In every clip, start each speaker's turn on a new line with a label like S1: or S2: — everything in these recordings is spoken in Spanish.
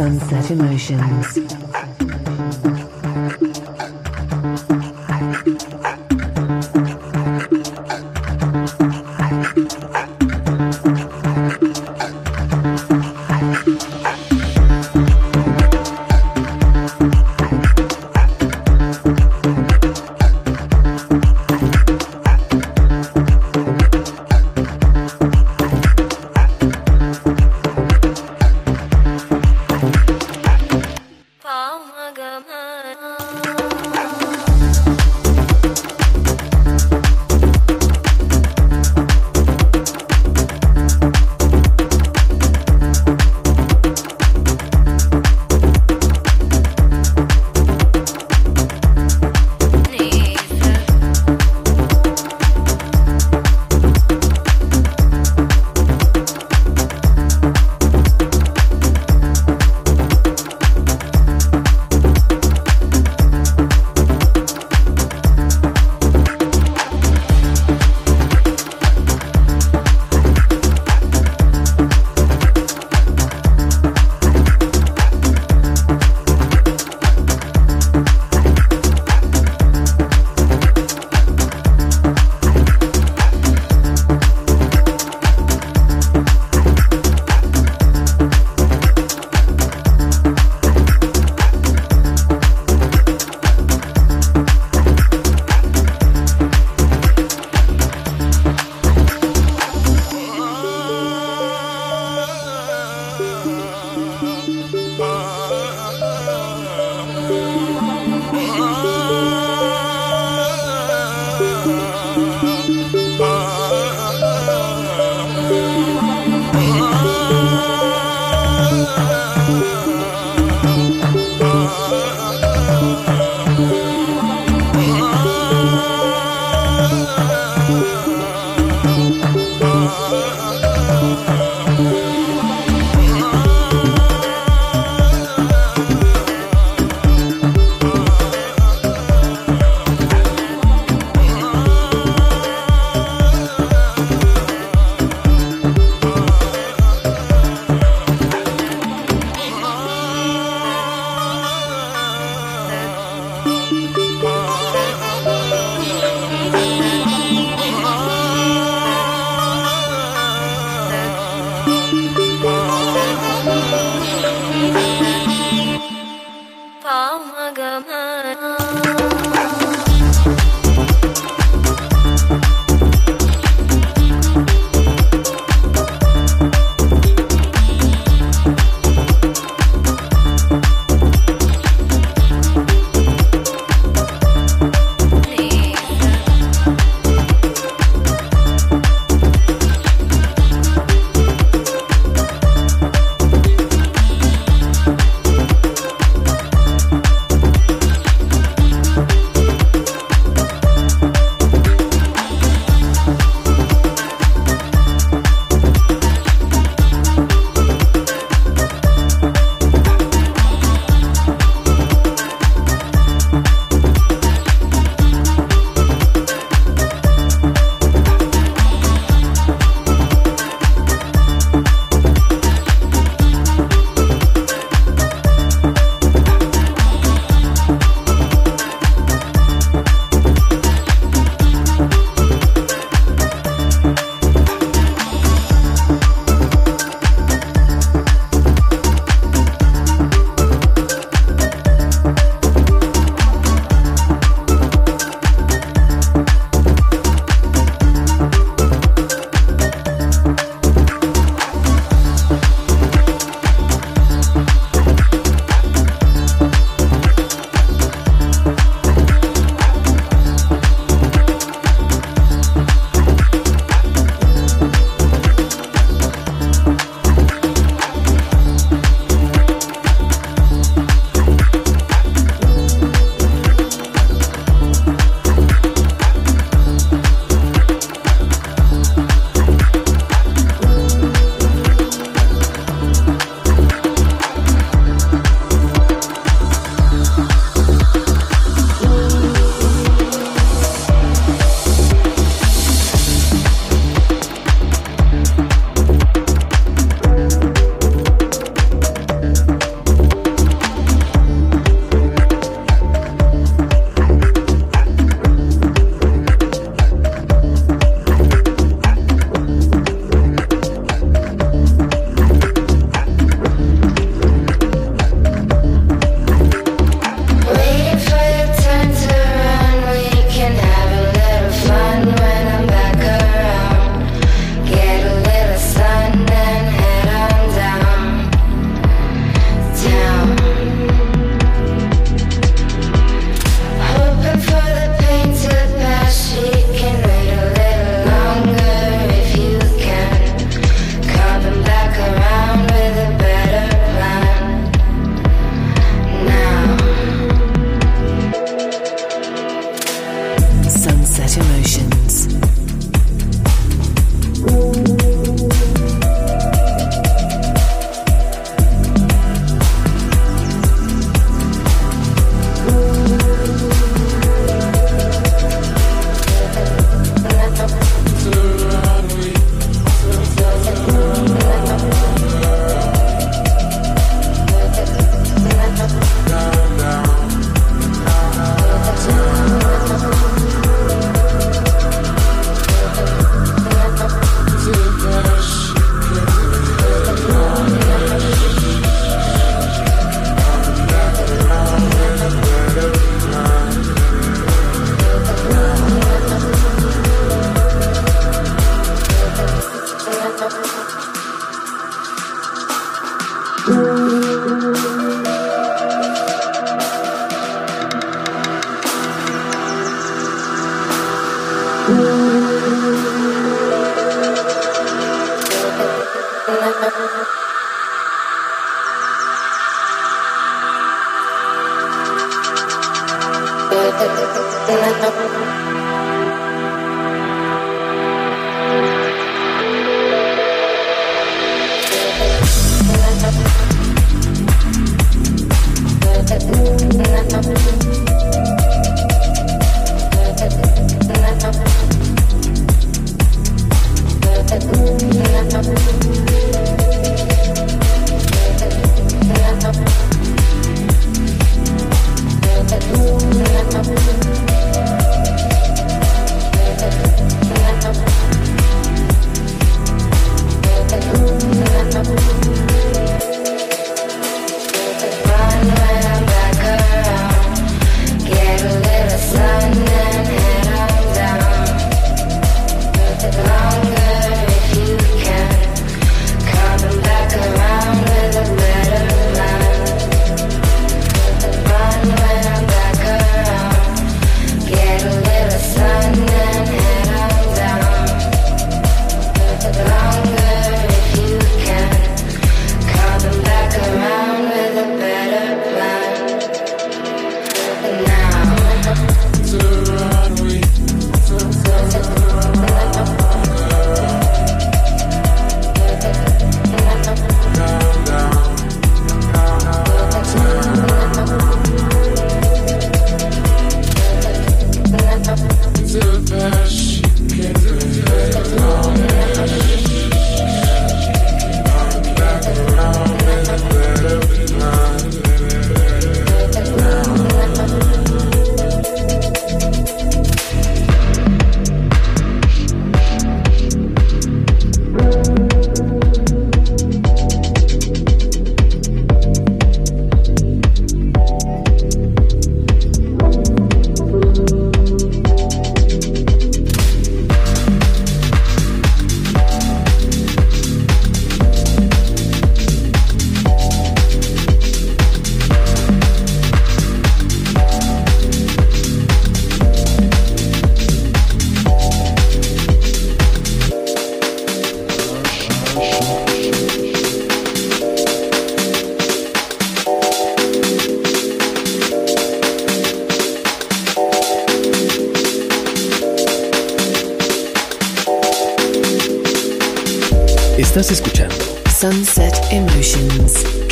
S1: Sunset Emotions.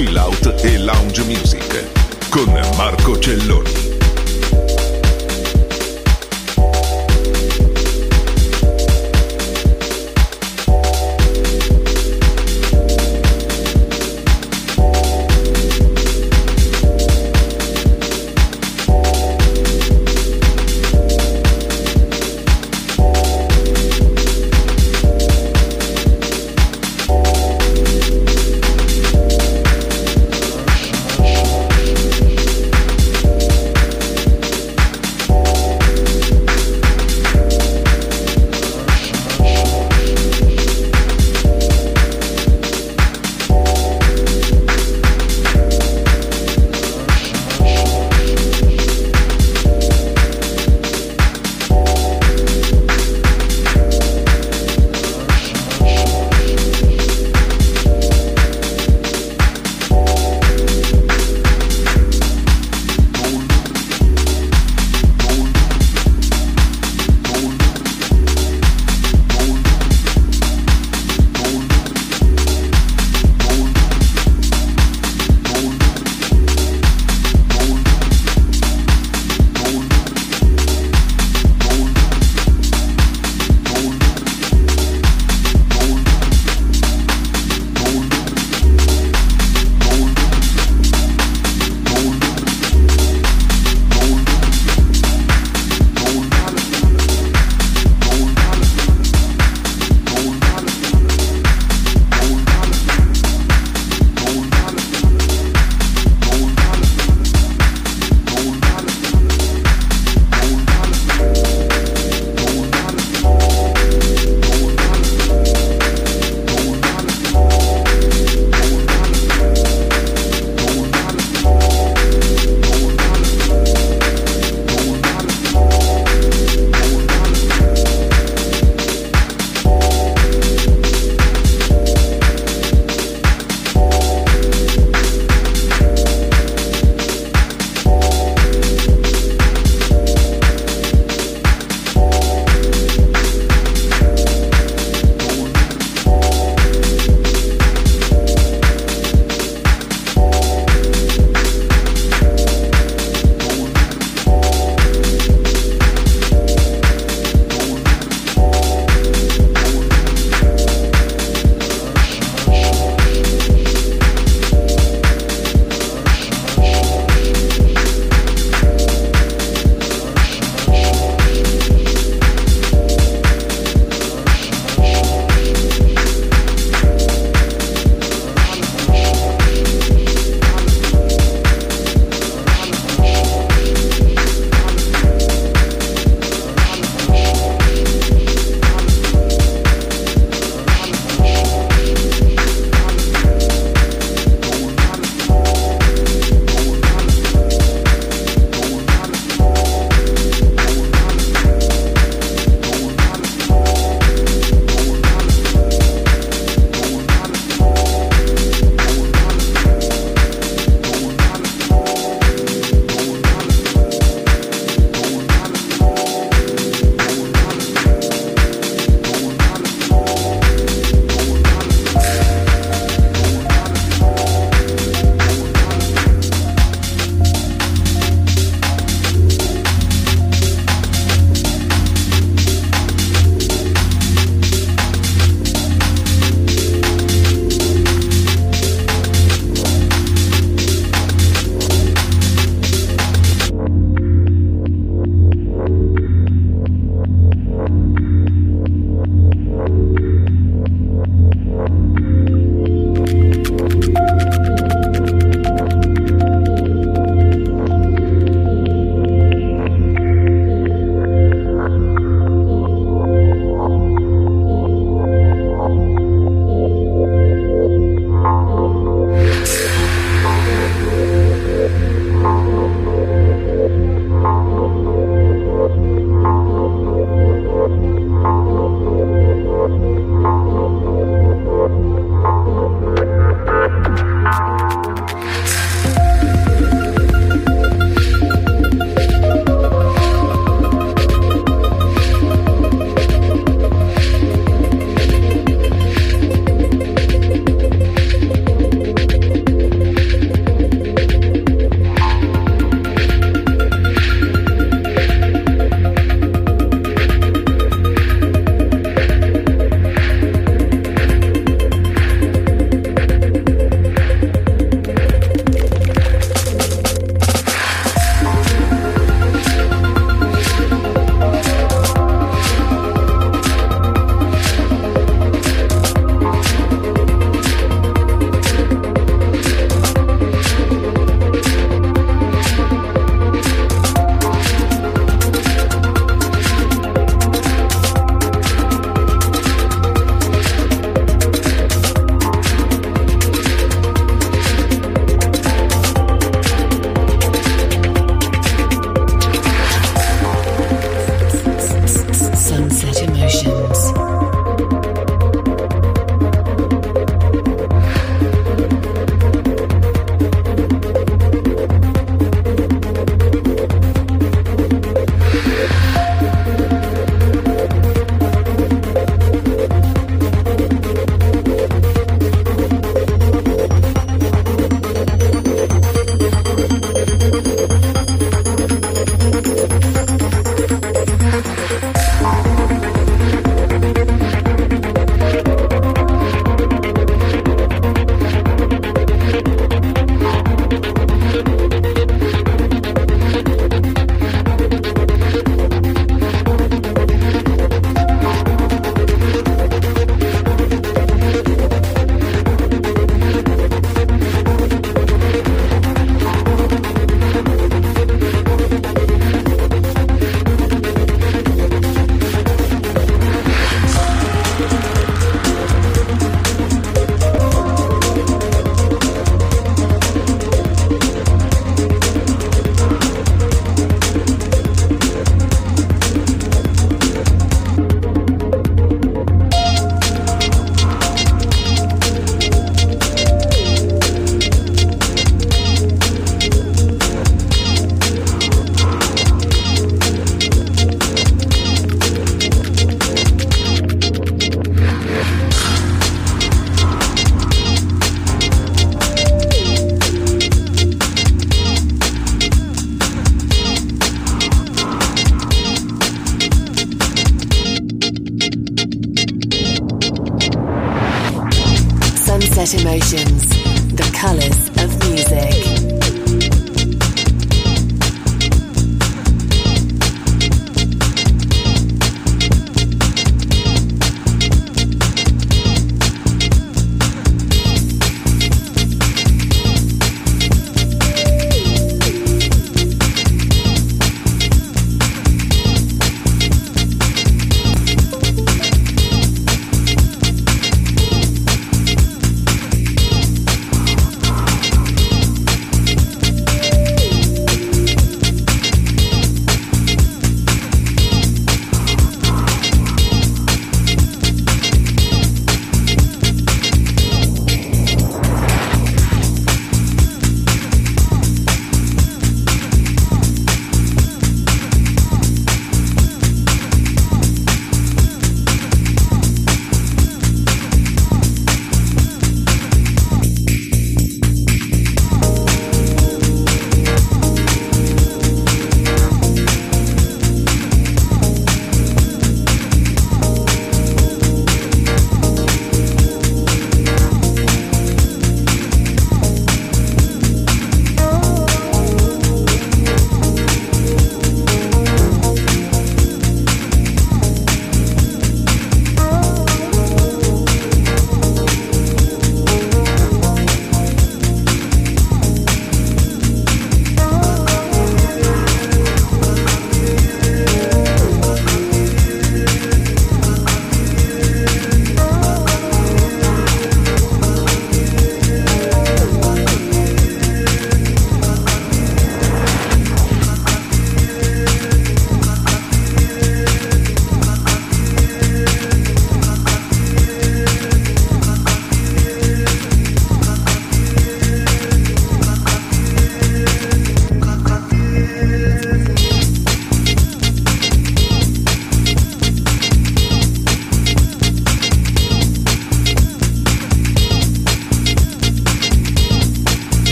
S2: Chill Out e Lounge Music con Marco Celloni.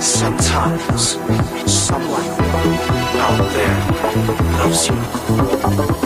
S3: sometimes someone out there loves you.